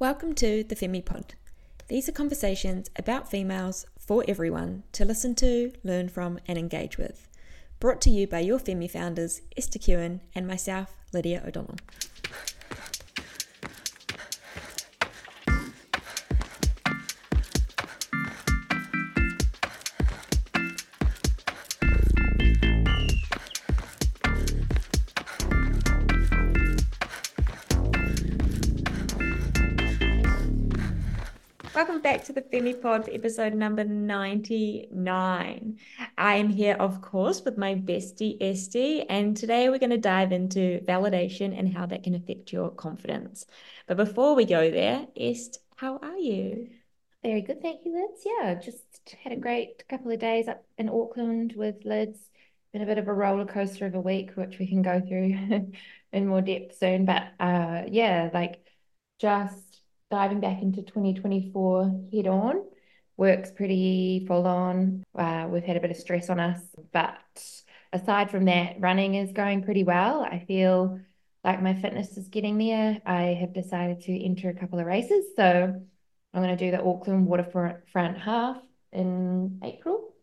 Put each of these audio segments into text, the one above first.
Welcome to the Femmi Pod. These are conversations about females for everyone to listen to, learn from, and engage with. Brought to you by your Femmi founders, Esther Keown and myself, Lydia O'Donnell. To the Femmi Pod episode number 99. I am here, of course, with my bestie Esty, and today we're going to dive into validation and how that can affect your confidence. But before we go there, Est, how are you? Very good, thank you, Lids. Yeah, just had a great couple of days up in Auckland with Lids. Been a bit of a roller coaster of a week, which we can go through in more depth soon. But uh, yeah, like just diving back into 2024 head on. Work's pretty full on. Uh, we've had a bit of stress on us, but aside from that, running is going pretty well. I feel like my fitness is getting there. I have decided to enter a couple of races. So I'm going to do the Auckland Waterfront Half in April.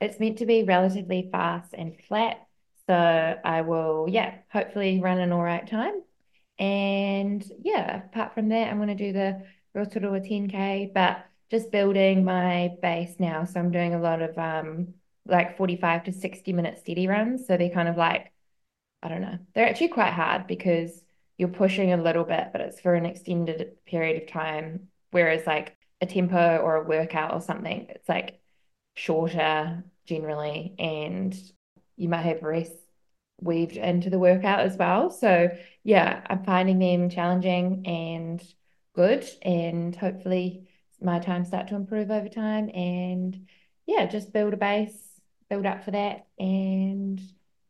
It's meant to be relatively fast and flat. So I will, yeah, hopefully run an all right time. And yeah, apart from that, I'm going to do the Rotorua 10K, but just building my base now. So I'm doing a lot of um like 45 to 60 minute steady runs. So they're kind of like, I don't know, they're actually quite hard because you're pushing a little bit, but it's for an extended period of time. Whereas like a tempo or a workout or something, it's like shorter generally, and you might have rest weaved into the workout as well. So yeah, I'm finding them challenging and good, and hopefully my times start to improve over time. And yeah, just build a base, build up for that, and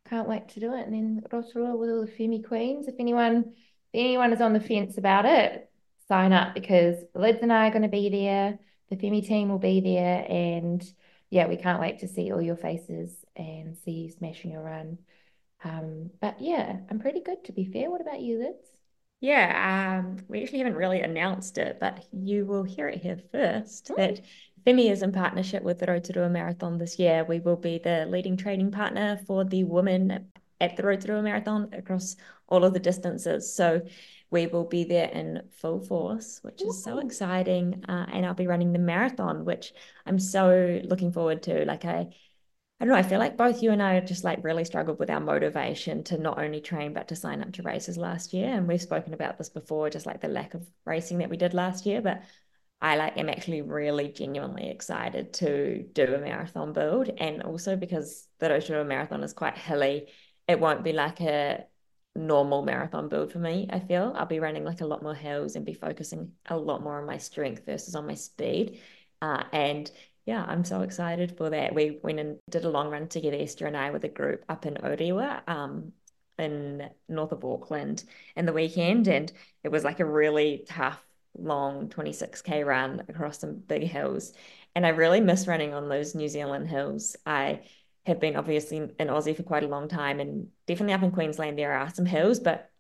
can't wait to do it. And then Rotorua with all the Femmi Queens. If anyone, if anyone is on the fence about it, sign up because Lids and I are going to be there. The Femmi team will be there, and yeah, we can't wait to see all your faces and see you smashing your run. Um, but yeah, I'm pretty good to be fair. What about you, Liz? Yeah, um, we actually haven't really announced it, but you will hear it here first mm. that Femmi is in partnership with the Rotorua Marathon this year. We will be the leading training partner for the women at the Rotorua Marathon across all of the distances. So we will be there in full force, which is so exciting. Uh, and I'll be running the marathon, which I'm so looking forward to. Like I I don't know, I feel like both you and I just like really struggled with our motivation to not only train but to sign up to races last year. And we've spoken about this before, just like the lack of racing that we did last year. But I like am actually really genuinely excited to do a marathon build. And also because the Rotorua Marathon is quite hilly, it won't be like a normal marathon build for me. I feel I'll be running like a lot more hills and be focusing a lot more on my strength versus on my speed. Uh, and yeah, I'm so excited for that. We went and did a long run together, Esther and I, with a group up in Orewa, um, in north of Auckland in the weekend. And it was like a really tough, long 26K run across some big hills. And I really miss running on those New Zealand hills. I have been obviously in Aussie for quite a long time and definitely up in Queensland, there are some hills, but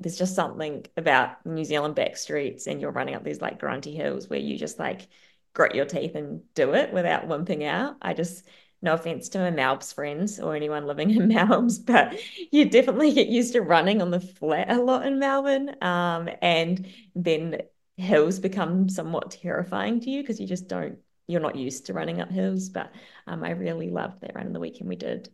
there's just something about New Zealand back streets and you're running up these like grunty hills where you just like grit your teeth and do it without wimping out. I just, no offense to my Malbs friends or anyone living in Malbs, but you definitely get used to running on the flat a lot in Melbourne. Um, and then hills become somewhat terrifying to you because you just don't, you're not used to running up hills. But um, I really loved that run in the weekend we did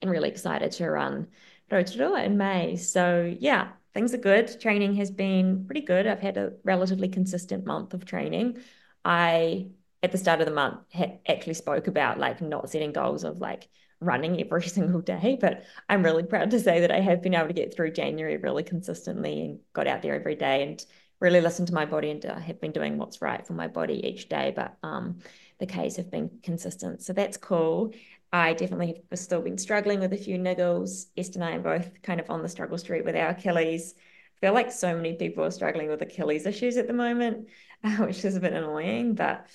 and really excited to run Rotorua in May. So yeah, things are good. Training has been pretty good. I've had a relatively consistent month of training. I at the start of the month actually spoke about like not setting goals of like running every single day, but I'm really proud to say that I have been able to get through January really consistently and got out there every day and really listened to my body and I have been doing what's right for my body each day. But um, the Ks have been consistent, so that's cool. I definitely have still been struggling with a few niggles. Esther and I are both kind of on the struggle street with our Achilles. Feel like so many people are struggling with Achilles issues at the moment. which is a bit annoying. But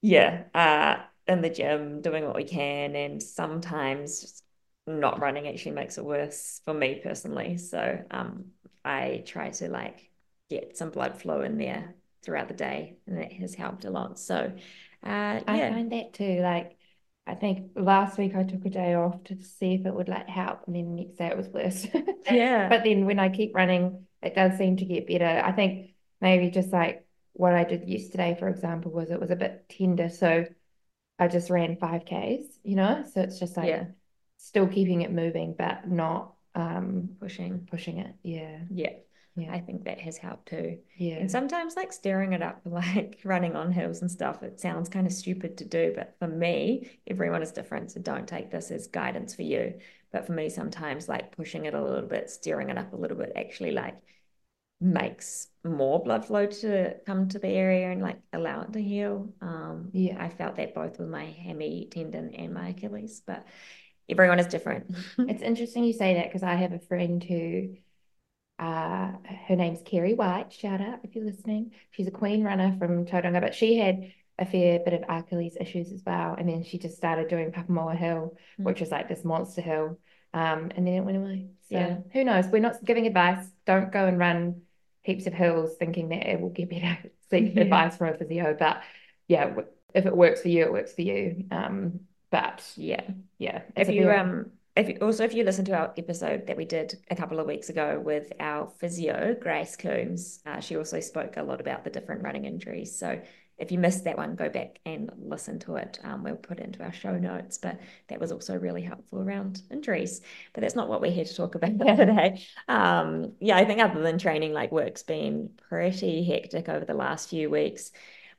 yeah, uh, in the gym, doing what we can, and sometimes not running actually makes it worse for me personally. So um, I try to like get some blood flow in there throughout the day, and that has helped a lot. So, uh, I find that too. Like, I think last week I took a day off to see if it would like help, and then the next day it was worse. yeah, But then when I keep running, it does seem to get better. I think maybe just like what I did yesterday, for example, was it was a bit tender. So I just ran 5Ks, you know? So it's just like yeah, still keeping it moving, but not um pushing. pushing it. Yeah. Yeah, Yeah. I think that has helped too. Yeah. And sometimes, like stirring it up, like running on hills and stuff, it sounds kind of stupid to do. But for me, everyone is different. So don't take this as guidance for you. But for me, sometimes like pushing it a little bit, stirring it up a little bit, actually like makes more blood flow to come to the area and like allow it to heal. Um, Yeah. I felt that both with my hammy tendon and my Achilles, but everyone is different. It's interesting you say that because I have a friend who uh her name's Kerry White. Shout out if you're listening. She's a queen runner from Tauranga, but she had a fair bit of Achilles issues as well. And then she just started doing Papamoa Hill, Mm. which is like this monster hill. Um, and then it went away. So Yeah. who knows? We're not giving advice. Don't go and run heaps of hills thinking that it will get better. Seek Yeah. advice from a physio. But yeah, if it works for you, it works for you. Um, but yeah. yeah, if you um if also if you listen to our episode that we did a couple of weeks ago with our physio Grace Coombs, uh, she also spoke a lot about the different running injuries. So if you missed that one, go back and listen to it. Um, we'll put it into our show notes, but that was also really helpful around injuries. But that's not what we're here to talk about today. Um, yeah, I think other than training, like work's been pretty hectic over the last few weeks.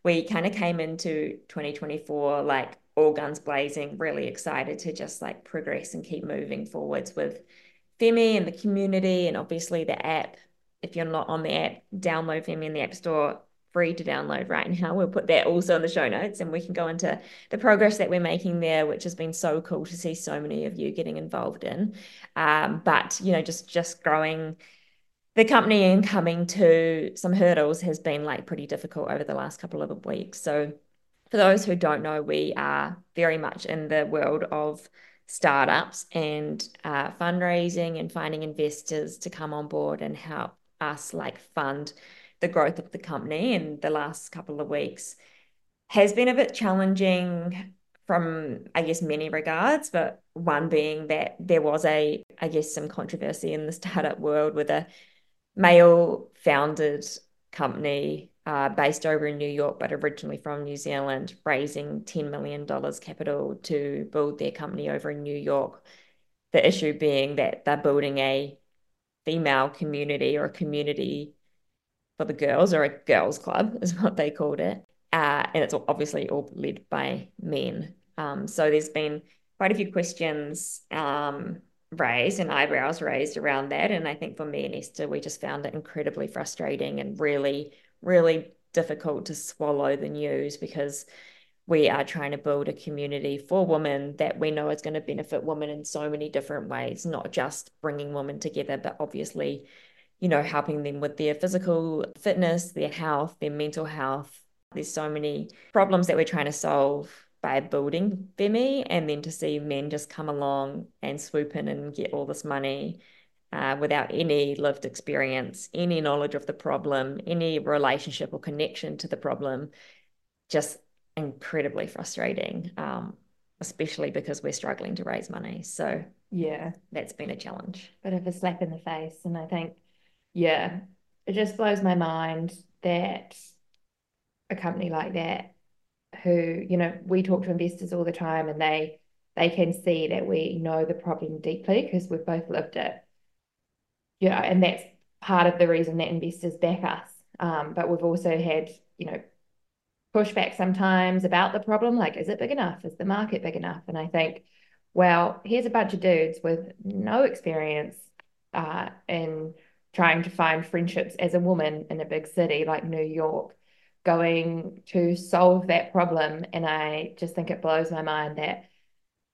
We kind of came into 2024 like all guns blazing, really excited to just like progress and keep moving forwards with Femmi and the community and obviously the app. If you're not on the app, download Femmi in the App Store, free to download right now. We'll put that also in the show notes and we can go into the progress that we're making there, which has been so cool to see so many of you getting involved in. Um, but you know, just just growing the company and coming to some hurdles has been like pretty difficult over the last couple of weeks. So for those who don't know, we are very much in the world of startups and uh, fundraising and finding investors to come on board and help us like fund the growth of the company. And the last couple of weeks has been a bit challenging from, I guess, many regards, but one being that there was a, I guess, some controversy in the startup world with a male founded company uh, based over in New York, but originally from New Zealand, raising $10 million capital to build their company over in New York. The issue being that they're building a female community or a community for the girls, or a girls' club is what they called it. Uh, and it's obviously all led by men. Um, so there's been quite a few questions um, raised and eyebrows raised around that. And I think for me and Esther, we just found it incredibly frustrating and really, really difficult to swallow the news because we are trying to build a community for women that we know is going to benefit women in so many different ways, not just bringing women together, but obviously, you know, helping them with their physical fitness, their health, their mental health. There's so many problems that we're trying to solve by building Femmi and then to see men just come along and swoop in and get all this money uh, without any lived experience, any knowledge of the problem, any relationship or connection to the problem, just incredibly frustrating, um, especially because we're struggling to raise money. So yeah. that's been a challenge. bit of a slap in the face. And I think, yeah, it just blows my mind that a company like that, who, you know, we talk to investors all the time and they they can see that we know the problem deeply because we've both lived it. You know, and that's part of the reason that investors back us. Um, but we've also had, you know, pushback sometimes about the problem, like, is it big enough? Is the market big enough? And I think, well, here's a bunch of dudes with no experience uh, in trying to find friendships as a woman in a big city like New York, going to solve that problem. And I just think it blows my mind that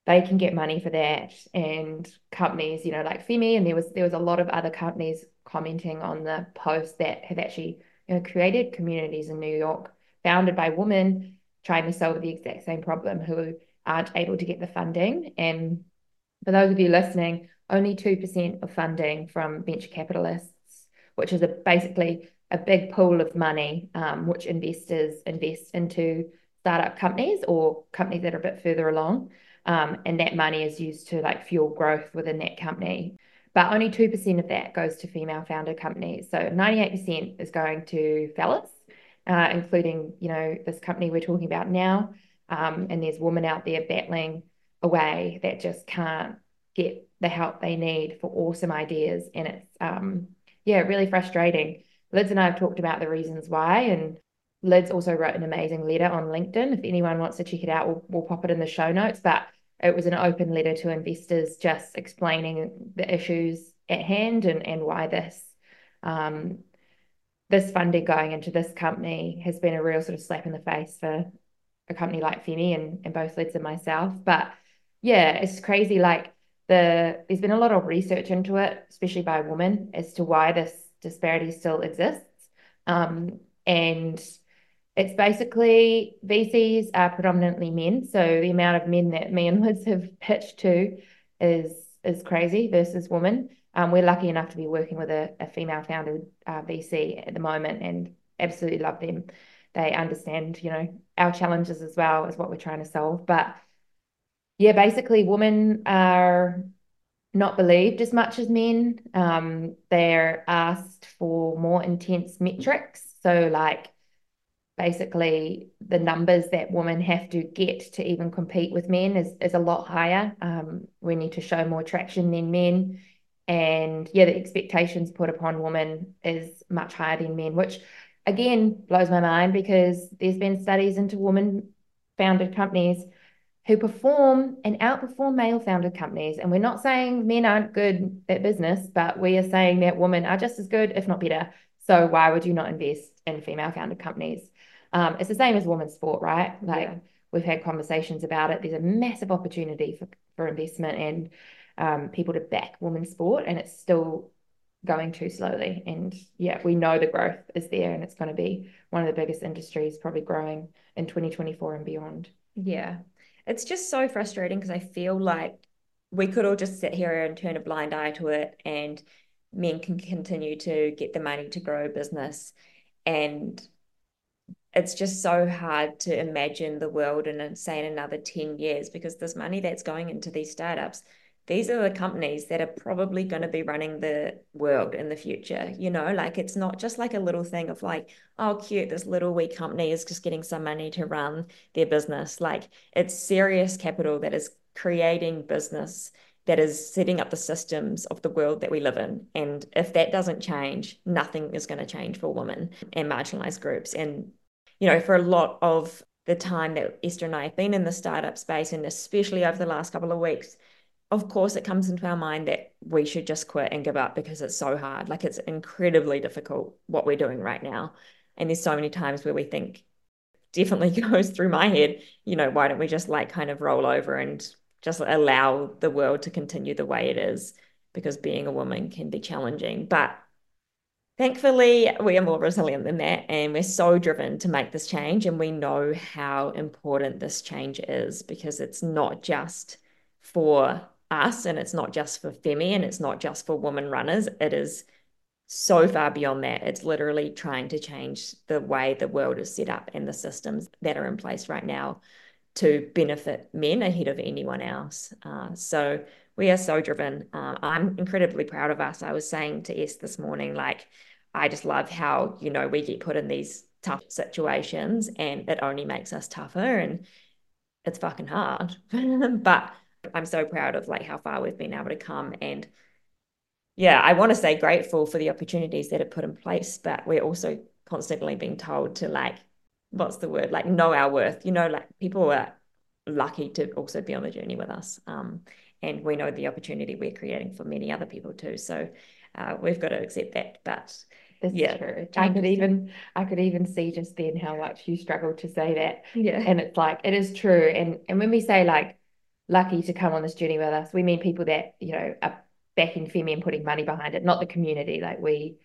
they can get money for that and companies you know like Femmi and there was there was a lot of other companies commenting on the post that have actually you know created communities in New York founded by women trying to solve the exact same problem who aren't able to get the funding and for those of you listening only 2% of funding from venture capitalists which is a, basically a big pool of money, um, which investors invest into startup companies or companies that are a bit further along. Um, and that money is used to like fuel growth within that company. But only 2% of that goes to female founder companies. So 98% is going to fellas, uh, including, you know, this company we're talking about now. Um, and there's women out there battling away that just can't get the help they need for awesome ideas. And it's, um, yeah, really frustrating. Liz and I have talked about the reasons why. And Liz also wrote an amazing letter on LinkedIn. If anyone wants to check it out, we'll, we'll pop it in the show notes. But it was an open letter to investors just explaining the issues at hand and, and why this um, this funding going into this company has been a real sort of slap in the face for a company like Femmi and, and both Liz and myself. But yeah, it's crazy. Like the there's been a lot of research into it, especially by women, as to why this disparity still exists. Um, and it's basically VCs are predominantly men. So the amount of men that me and Liz have pitched to is is crazy versus women. Um, we're lucky enough to be working with a, a female founded uh, VC at the moment and absolutely love them. They understand, you know, our challenges as well as what we're trying to solve. But yeah, basically, women are not believed as much as men. Um, they're asked for more intense metrics. So, like, basically, the numbers that women have to get to even compete with men is, is a lot higher. Um, we need to show more traction than men. And yeah, the expectations put upon women is much higher than men, which again blows my mind because there's been studies into women founded companies who perform and outperform male founded companies. And we're not saying men aren't good at business, but we are saying that women are just as good, if not better. So why would you not invest in female founded companies? Um, it's the same as women's sport, right? Like yeah. we've had conversations about it. There's a massive opportunity for, for investment and um, people to back women's sport, and it's still going too slowly. And yeah, we know the growth is there and it's going to be one of the biggest industries probably growing in 2024 and beyond. Yeah. It's just so frustrating because I feel like we could all just sit here and turn a blind eye to it and men can continue to get the money to grow business. And it's just so hard to imagine the world in, say, in another 10 years because this money that's going into these startups – these are the companies that are probably going to be running the world in the future. You know, like it's not just like a little thing of like, oh, cute, this little wee company is just getting some money to run their business. Like it's serious capital that is creating business that is setting up the systems of the world that we live in. And if that doesn't change, nothing is going to change for women and marginalized groups. And, you know, for a lot of the time that Esther and I have been in the startup space, and especially over the last couple of weeks, of course, it comes into our mind that we should just quit and give up because it's so hard. Like it's incredibly difficult what we're doing right now. And there's so many times where we think, definitely goes through my head, you know, why don't we just like kind of roll over and just allow the world to continue the way it is? Because being a woman can be challenging. But thankfully, we are more resilient than that. And we're so driven to make this change. And we know how important this change is because it's not just for us and it's not just for femmi and it's not just for women runners it is so far beyond that it's literally trying to change the way the world is set up and the systems that are in place right now to benefit men ahead of anyone else uh, so we are so driven uh, i'm incredibly proud of us i was saying to s this morning like i just love how you know we get put in these tough situations and it only makes us tougher and it's fucking hard but I'm so proud of like how far we've been able to come and yeah, I want to say grateful for the opportunities that are put in place, but we're also constantly being told to like, what's the word? Like know our worth. You know, like people are lucky to also be on the journey with us. Um, and we know the opportunity we're creating for many other people too. So uh, we've got to accept that. But this yeah, true. I could even I could even see just then how much you struggle to say that. Yeah. And it's like it is true. And and when we say like lucky to come on this journey with us. We mean people that, you know, are backing Femmi and putting money behind it, not the community. Like we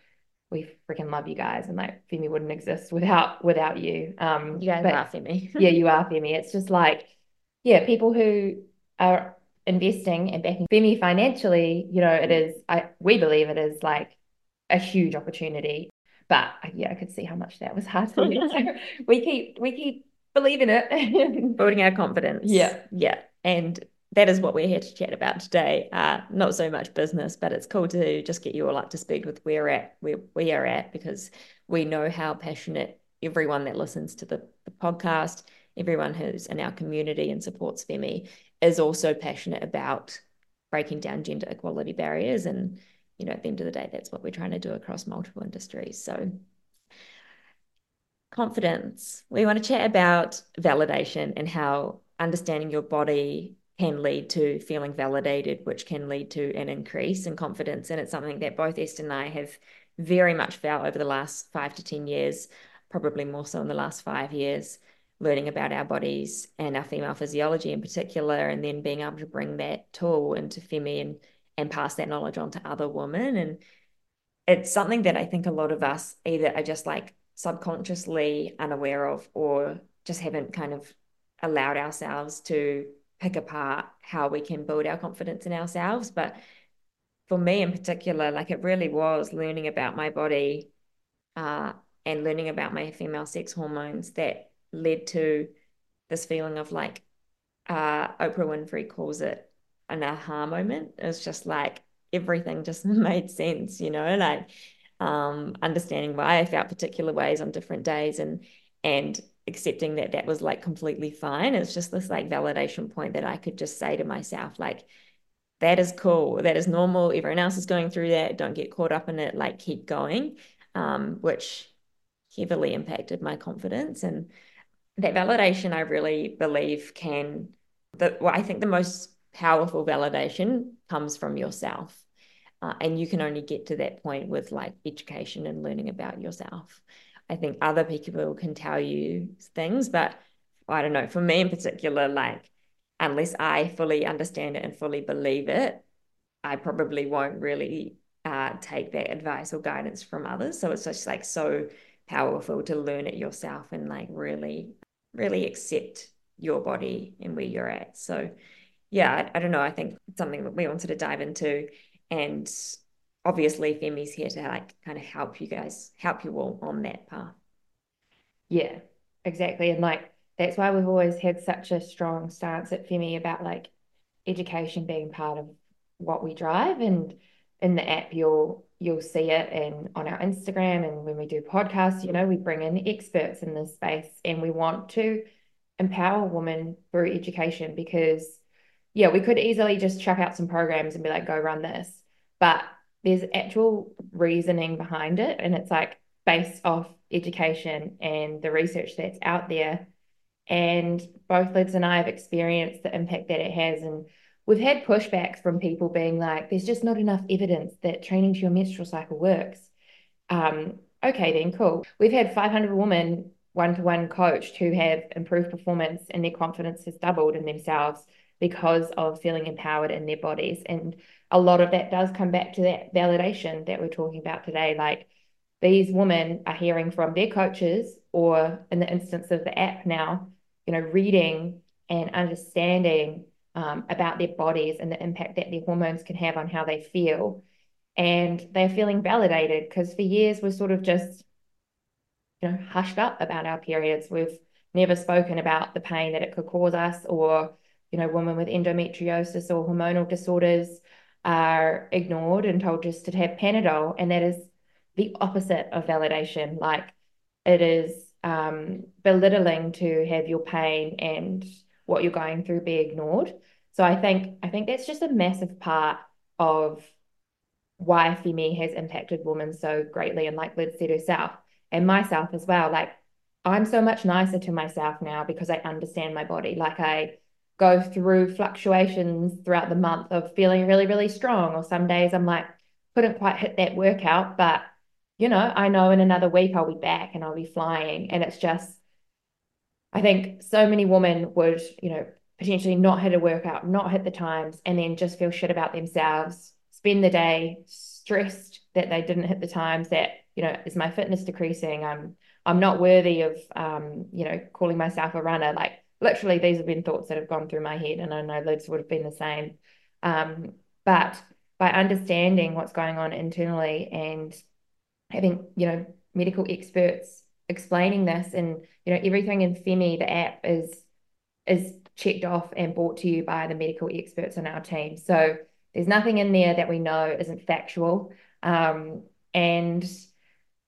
we freaking love you guys and like Femmi wouldn't exist without without you. Um you guys but, are Femmi. yeah, you are Femmi. It's just like, yeah, people who are investing and backing Femmi financially, you know, it is I we believe it is like a huge opportunity. but yeah, I could see how much that was hard to do. So we keep we keep believing it. Building our confidence. Yeah. Yeah. And that is what we're here to chat about today. Uh, not so much business, but it's cool to just get you all up to speed with where at where we are at because we know how passionate everyone that listens to the, the podcast, everyone who's in our community and supports Femmi is also passionate about breaking down gender equality barriers and you know, at the end of the day, that's what we're trying to do across multiple industries. So, confidence. We want to chat about validation and how understanding your body can lead to feeling validated, which can lead to an increase in confidence. And it's something that both Esther and I have very much felt over the last five to 10 years, probably more so in the last five years, learning about our bodies and our female physiology in particular, and then being able to bring that tool into Femmi and and pass that knowledge on to other women. And it's something that I think a lot of us either are just like subconsciously unaware of or just haven't kind of allowed ourselves to pick apart how we can build our confidence in ourselves. But for me in particular, like it really was learning about my body uh, and learning about my female sex hormones that led to this feeling of like uh, Oprah Winfrey calls it an aha moment. It's just like everything just made sense, you know, like um, understanding why I felt particular ways on different days and and accepting that that was like completely fine. It's just this like validation point that I could just say to myself, like, that is cool. That is normal. Everyone else is going through that. Don't get caught up in it. Like, keep going, um, which heavily impacted my confidence. And that validation, I really believe, can, the, well, I think the most powerful validation comes from yourself. Uh, and you can only get to that point with like education and learning about yourself. I think other people can tell you things, but I don't know, for me in particular, like unless I fully understand it and fully believe it, I probably won't really uh, take that advice or guidance from others. So it's just like so powerful to learn it yourself and like really, really accept your body and where you're at. So yeah, I, I don't know. I think it's something that we wanted to dive into. And obviously Femmi's here to like kind of help you guys, help you all on that path. Yeah, exactly. And like that's why we've always had such a strong stance at Femmi about like education being part of what we drive. And in the app you'll you'll see it and on our Instagram and when we do podcasts, you know, we bring in experts in this space and we want to empower women through education because yeah, we could easily just chuck out some programs and be like, go run this. But there's actual reasoning behind it. And it's like based off education and the research that's out there. And both Liz and I have experienced the impact that it has. And we've had pushback from people being like, there's just not enough evidence that training to your menstrual cycle works. Um, okay, then cool. We've had 500 women one to one coached who have improved performance and their confidence has doubled in themselves because of feeling empowered in their bodies. And a lot of that does come back to that validation that we're talking about today. Like these women are hearing from their coaches, or in the instance of the app now, you know, reading and understanding um, about their bodies and the impact that their hormones can have on how they feel. And they're feeling validated because for years we're sort of just, you know, hushed up about our periods. We've never spoken about the pain that it could cause us or you know, women with endometriosis or hormonal disorders are ignored and told just to have Panadol. And that is the opposite of validation. Like it is um, belittling to have your pain and what you're going through be ignored. So I think I think that's just a massive part of why Femmi has impacted women so greatly. And like Liz said herself, and myself as well, like I'm so much nicer to myself now because I understand my body. Like I go through fluctuations throughout the month of feeling really, really strong. Or some days I'm like, couldn't quite hit that workout, but you know, I know in another week I'll be back and I'll be flying. And it's just, I think so many women would, you know, potentially not hit a workout, not hit the times, and then just feel shit about themselves, spend the day stressed that they didn't hit the times, that, you know, is my fitness decreasing? I'm I'm not worthy of um, you know, calling myself a runner. Like literally these have been thoughts that have gone through my head and I know Liz would have been the same. Um, but by understanding what's going on internally and having, you know, medical experts explaining this and you know everything in Femmi the app is is checked off and brought to you by the medical experts on our team. So there's nothing in there that we know isn't factual. Um, and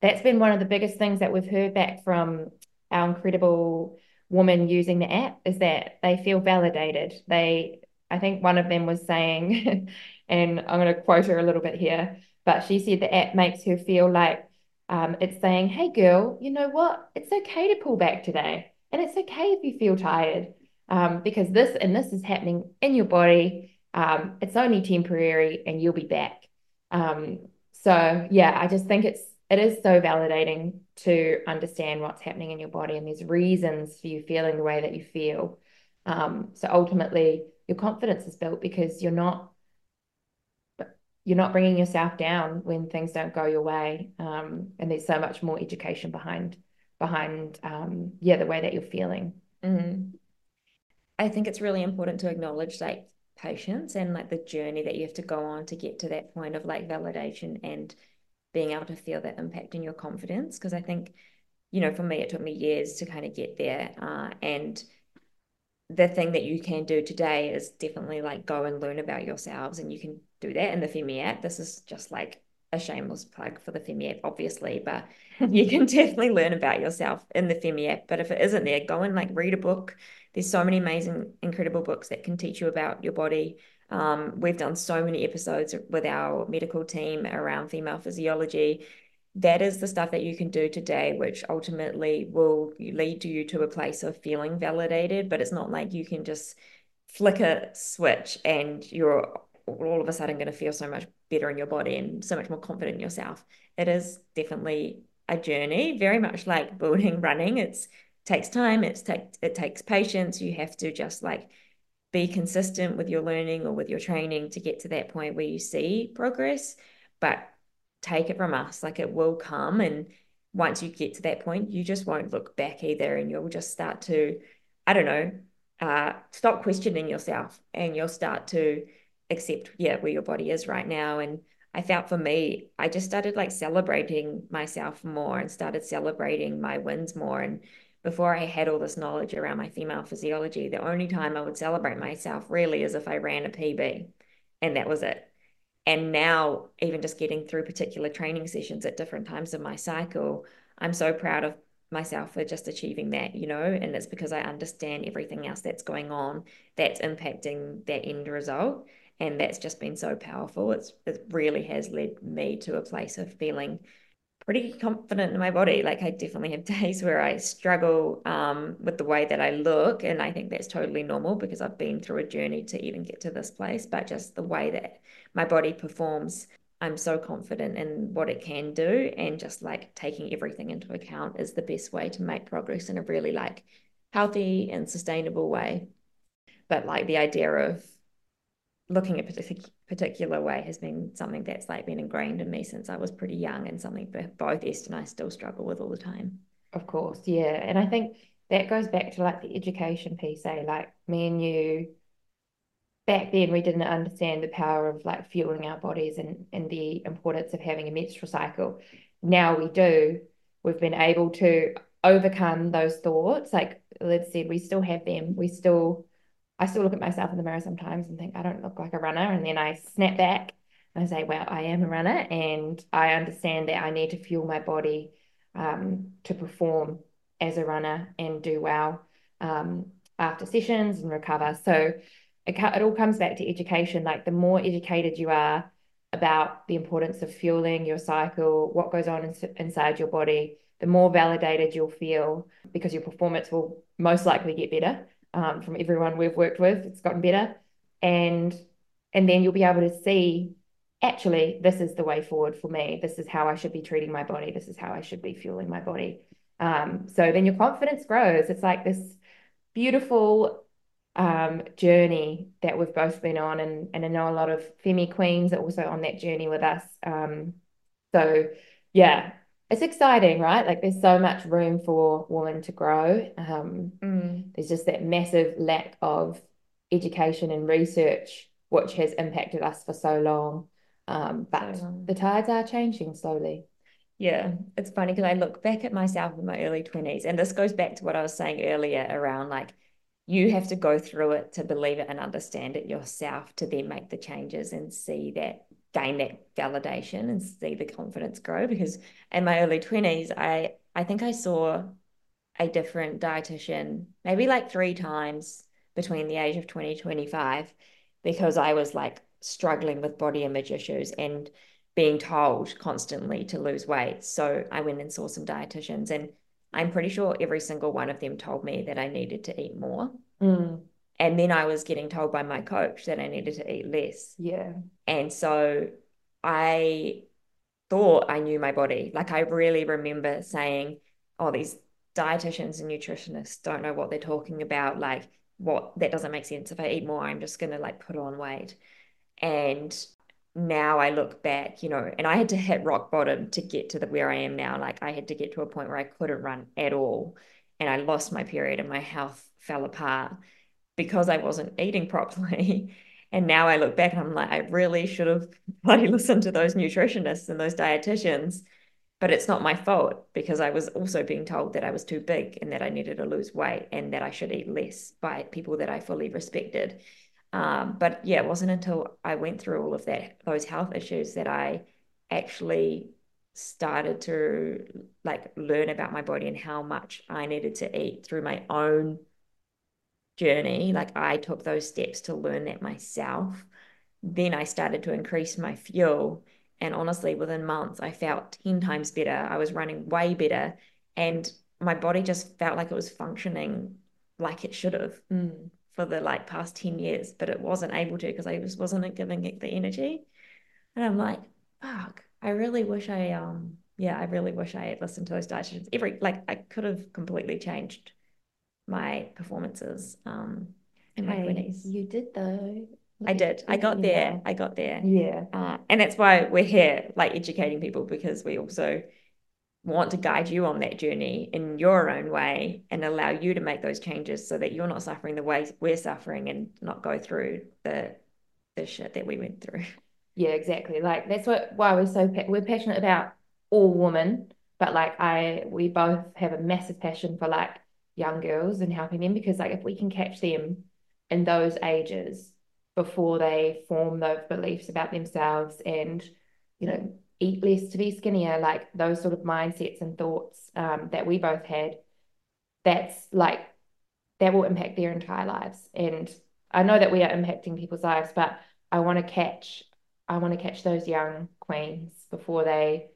that's been one of the biggest things that we've heard back from our incredible woman using the app is that they feel validated. They I think one of them was saying and I'm going to quote her a little bit here but she said the app makes her feel like um, it's saying, hey, girl, you know what? It's okay to pull back today. And it's okay if you feel tired um, because this and this is happening in your body. Um, it's only temporary and you'll be back. Um, so, yeah, I just think it's it is so validating to understand what's happening in your body and there's reasons for you feeling the way that you feel. Um, so ultimately, your confidence is built because you're not you're not bringing yourself down when things don't go your way um, and there's so much more education behind behind um, yeah the way that you're feeling mm. i think it's really important to acknowledge like patience and like the journey that you have to go on to get to that point of like validation and being able to feel that impact in your confidence because i think you know for me it took me years to kind of get there uh, and the thing that you can do today is definitely like go and learn about yourselves and you can do that in the Femmi app. This is just like a shameless plug for the Femmi app, obviously, but you can definitely learn about yourself in the Femmi app. But if it isn't there, go and like read a book. There's so many amazing, incredible books that can teach you about your body. Um, we've done so many episodes with our medical team around female physiology that is the stuff that you can do today, which ultimately will lead you to a place of feeling validated. But it's not like you can just flick a switch and you're all of a sudden going to feel so much better in your body and so much more confident in yourself. It is definitely a journey, very much like building running. It's takes time, it's take it takes patience. You have to just like be consistent with your learning or with your training to get to that point where you see progress. But take it from us like it will come and once you get to that point you just won't look back either and you'll just start to i don't know uh, stop questioning yourself and you'll start to accept yeah where your body is right now. And i felt for me i just started like celebrating myself more and started celebrating my wins more. And before i had all this knowledge around my female physiology the only time i would celebrate myself really is if i ran a pb and that was it. And now even just getting through particular training sessions at different times of my cycle i'm so proud of myself for just achieving that you know? And it's because i understand everything else that's going on that's impacting that end result and that's just been so powerful it's it really has led me to a place of feeling pretty confident in my body. Like I definitely have days where I struggle um, with the way that I look, and I think that's totally normal because I've been through a journey to even get to this place. But just the way that my body performs, I'm so confident in what it can do, and just like taking everything into account is the best way to make progress in a really like healthy and sustainable way. But like the idea of looking at a particular way has been something that's like been ingrained in me since I was pretty young and something both Esther and I still struggle with all the time. Of course, yeah. And I think that goes back to like the education piece, eh? Like me and you back then we didn't understand the power of like fueling our bodies and, and the importance of having a menstrual cycle. Now we do. We've been able to overcome those thoughts. Like let's say we still have them. We still I still look at myself in the mirror sometimes and think I don't look like a runner. And then I snap back and I say, well, I am a runner and I understand that I need to fuel my body um, to perform as a runner and do well um, after sessions and recover. So it, it all comes back to education. Like the more educated you are about the importance of fueling your cycle, what goes on in, inside your body, the more validated you'll feel because your performance will most likely get better um, from everyone we've worked with. It's gotten better, and and then you'll be able to see actually this is the way forward for me. This is how I should be treating my body. This is how I should be fueling my body. Um, so then your confidence grows. It's like this beautiful um, journey that we've both been on, and and I know a lot of Femmi queens are also on that journey with us. Um, so yeah, it's exciting, right? Like there's so much room for women to grow. Um, mm. There's just that massive lack of education and research, which has impacted us for so long. Um, but so long. the tides are changing slowly. Yeah, it's funny because I look back at myself in my early 20s, and this goes back to what I was saying earlier around like you have to go through it to believe it and understand it yourself to then make the changes and see that gain that validation and see the confidence grow because in my early 20s I I think I saw a different dietitian maybe like three times between the age of 20 25 because I was like struggling with body image issues and being told constantly to lose weight so I went and saw some dietitians and I'm pretty sure every single one of them told me that I needed to eat more. Mm. And then I was getting told by my coach that I needed to eat less. Yeah. And so I thought I knew my body. Like I really remember saying, oh, these dietitians and nutritionists don't know what they're talking about. Like, what that doesn't make sense. If I eat more, I'm just gonna like put on weight. And now I look back, you know, and I had to hit rock bottom to get to the where I am now. Like I had to get to a point where I couldn't run at all. And I lost my period and my health fell apart because I wasn't eating properly. And now I look back and I'm like, I really should have bloody listened to those nutritionists and those dietitians. But it's not my fault because I was also being told that I was too big and that I needed to lose weight and that I should eat less by people that I fully respected. Um, but yeah, it wasn't until I went through all of that, those health issues, that I actually started to like learn about my body and how much I needed to eat through my own journey. Like I took those steps to learn that myself. Then I started to increase my fuel. And honestly, within months, I felt 10 times better. I was running way better. And my body just felt like it was functioning like it should have. Mm for the like past 10 years, but it wasn't able to because I just wasn't giving it the energy. And I'm like, fuck, I really wish I um yeah, I really wish I had listened to those dietitians. Every like I could have completely changed my performances um in my twenties. You did though. I did. I got there. I got there. Yeah. Uh, and that's why we're here, like educating people, because we also want to guide you on that journey in your own way and allow you to make those changes so that you're not suffering the way we're suffering and not go through the the shit that we went through. Yeah, exactly. Like that's what why we're so we're passionate about all women, but like I we both have a massive passion for like young girls and helping them because like if we can catch them in those ages before they form those beliefs about themselves and you know eat less to be skinnier, like those sort of mindsets and thoughts um, that we both had, that's like that will impact their entire lives. And I know that we are impacting people's lives, but I want to catch, I want to catch those young queens before they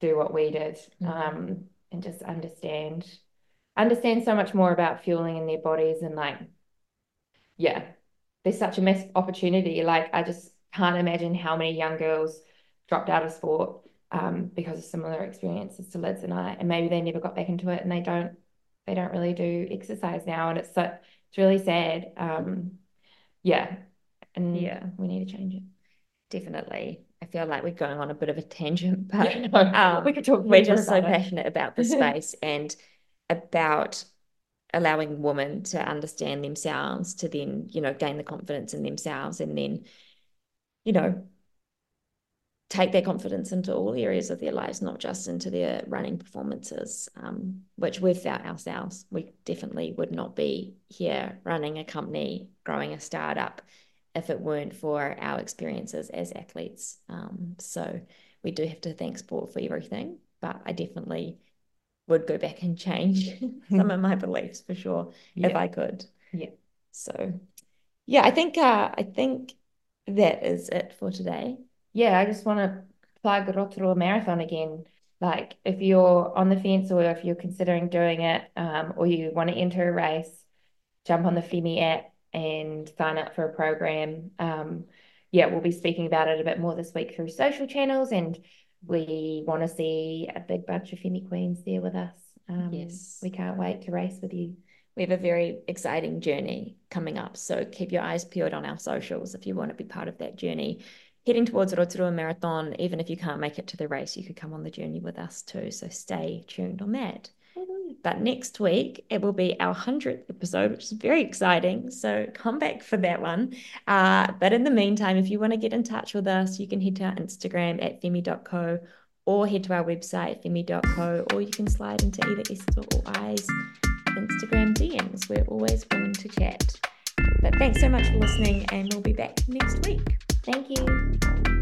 do what we did, mm-hmm. um, and just understand, understand so much more about fueling in their bodies and like, yeah, there's such a massive opportunity. Like I just can't imagine how many young girls dropped out of sport um, because of similar experiences to Liz and I, and maybe they never got back into it, and they don't they don't really do exercise now, and it's so it's really sad. Um, yeah, and yeah, we need to change it. Definitely. I feel like we're going on a bit of a tangent, but yeah, no, um, we could talk. We're just so it. passionate about the space and about allowing women to understand themselves, to then you know gain the confidence in themselves, and then you know take their confidence into all areas of their lives, not just into their running performances, um, which felt ourselves. We definitely would not be here running a company, growing a startup, if it weren't for our experiences as athletes. Um, so we do have to thank sport for everything, but I definitely would go back and change some of my beliefs for sure yeah. if I could. Yeah. So yeah, I think uh, I think that is it for today yeah, I just want to plug Rotorua Marathon again. Like if you're on the fence or if you're considering doing it, um, or you want to enter a race, jump on the Femmi app and sign up for a program. Um, yeah, we'll be speaking about it a bit more this week through social channels, and we want to see a big bunch of Femmi Queens there with us. Um, yes, we can't wait to race with you. We have a very exciting journey coming up, so keep your eyes peeled on our socials if you want to be part of that journey heading towards Rotorua Marathon, even if you can't make it to the race, you could come on the journey with us too. So stay tuned on that. But next week, it will be our 100th episode, which is very exciting. So come back for that one. Uh, but in the meantime, if you want to get in touch with us, you can head to our Instagram at femmi.co or head to our website, femmi.co, or you can slide into either Esther or I's Instagram DMs. We're always willing to chat. But thanks so much for listening, and we'll be back next week. Thank you.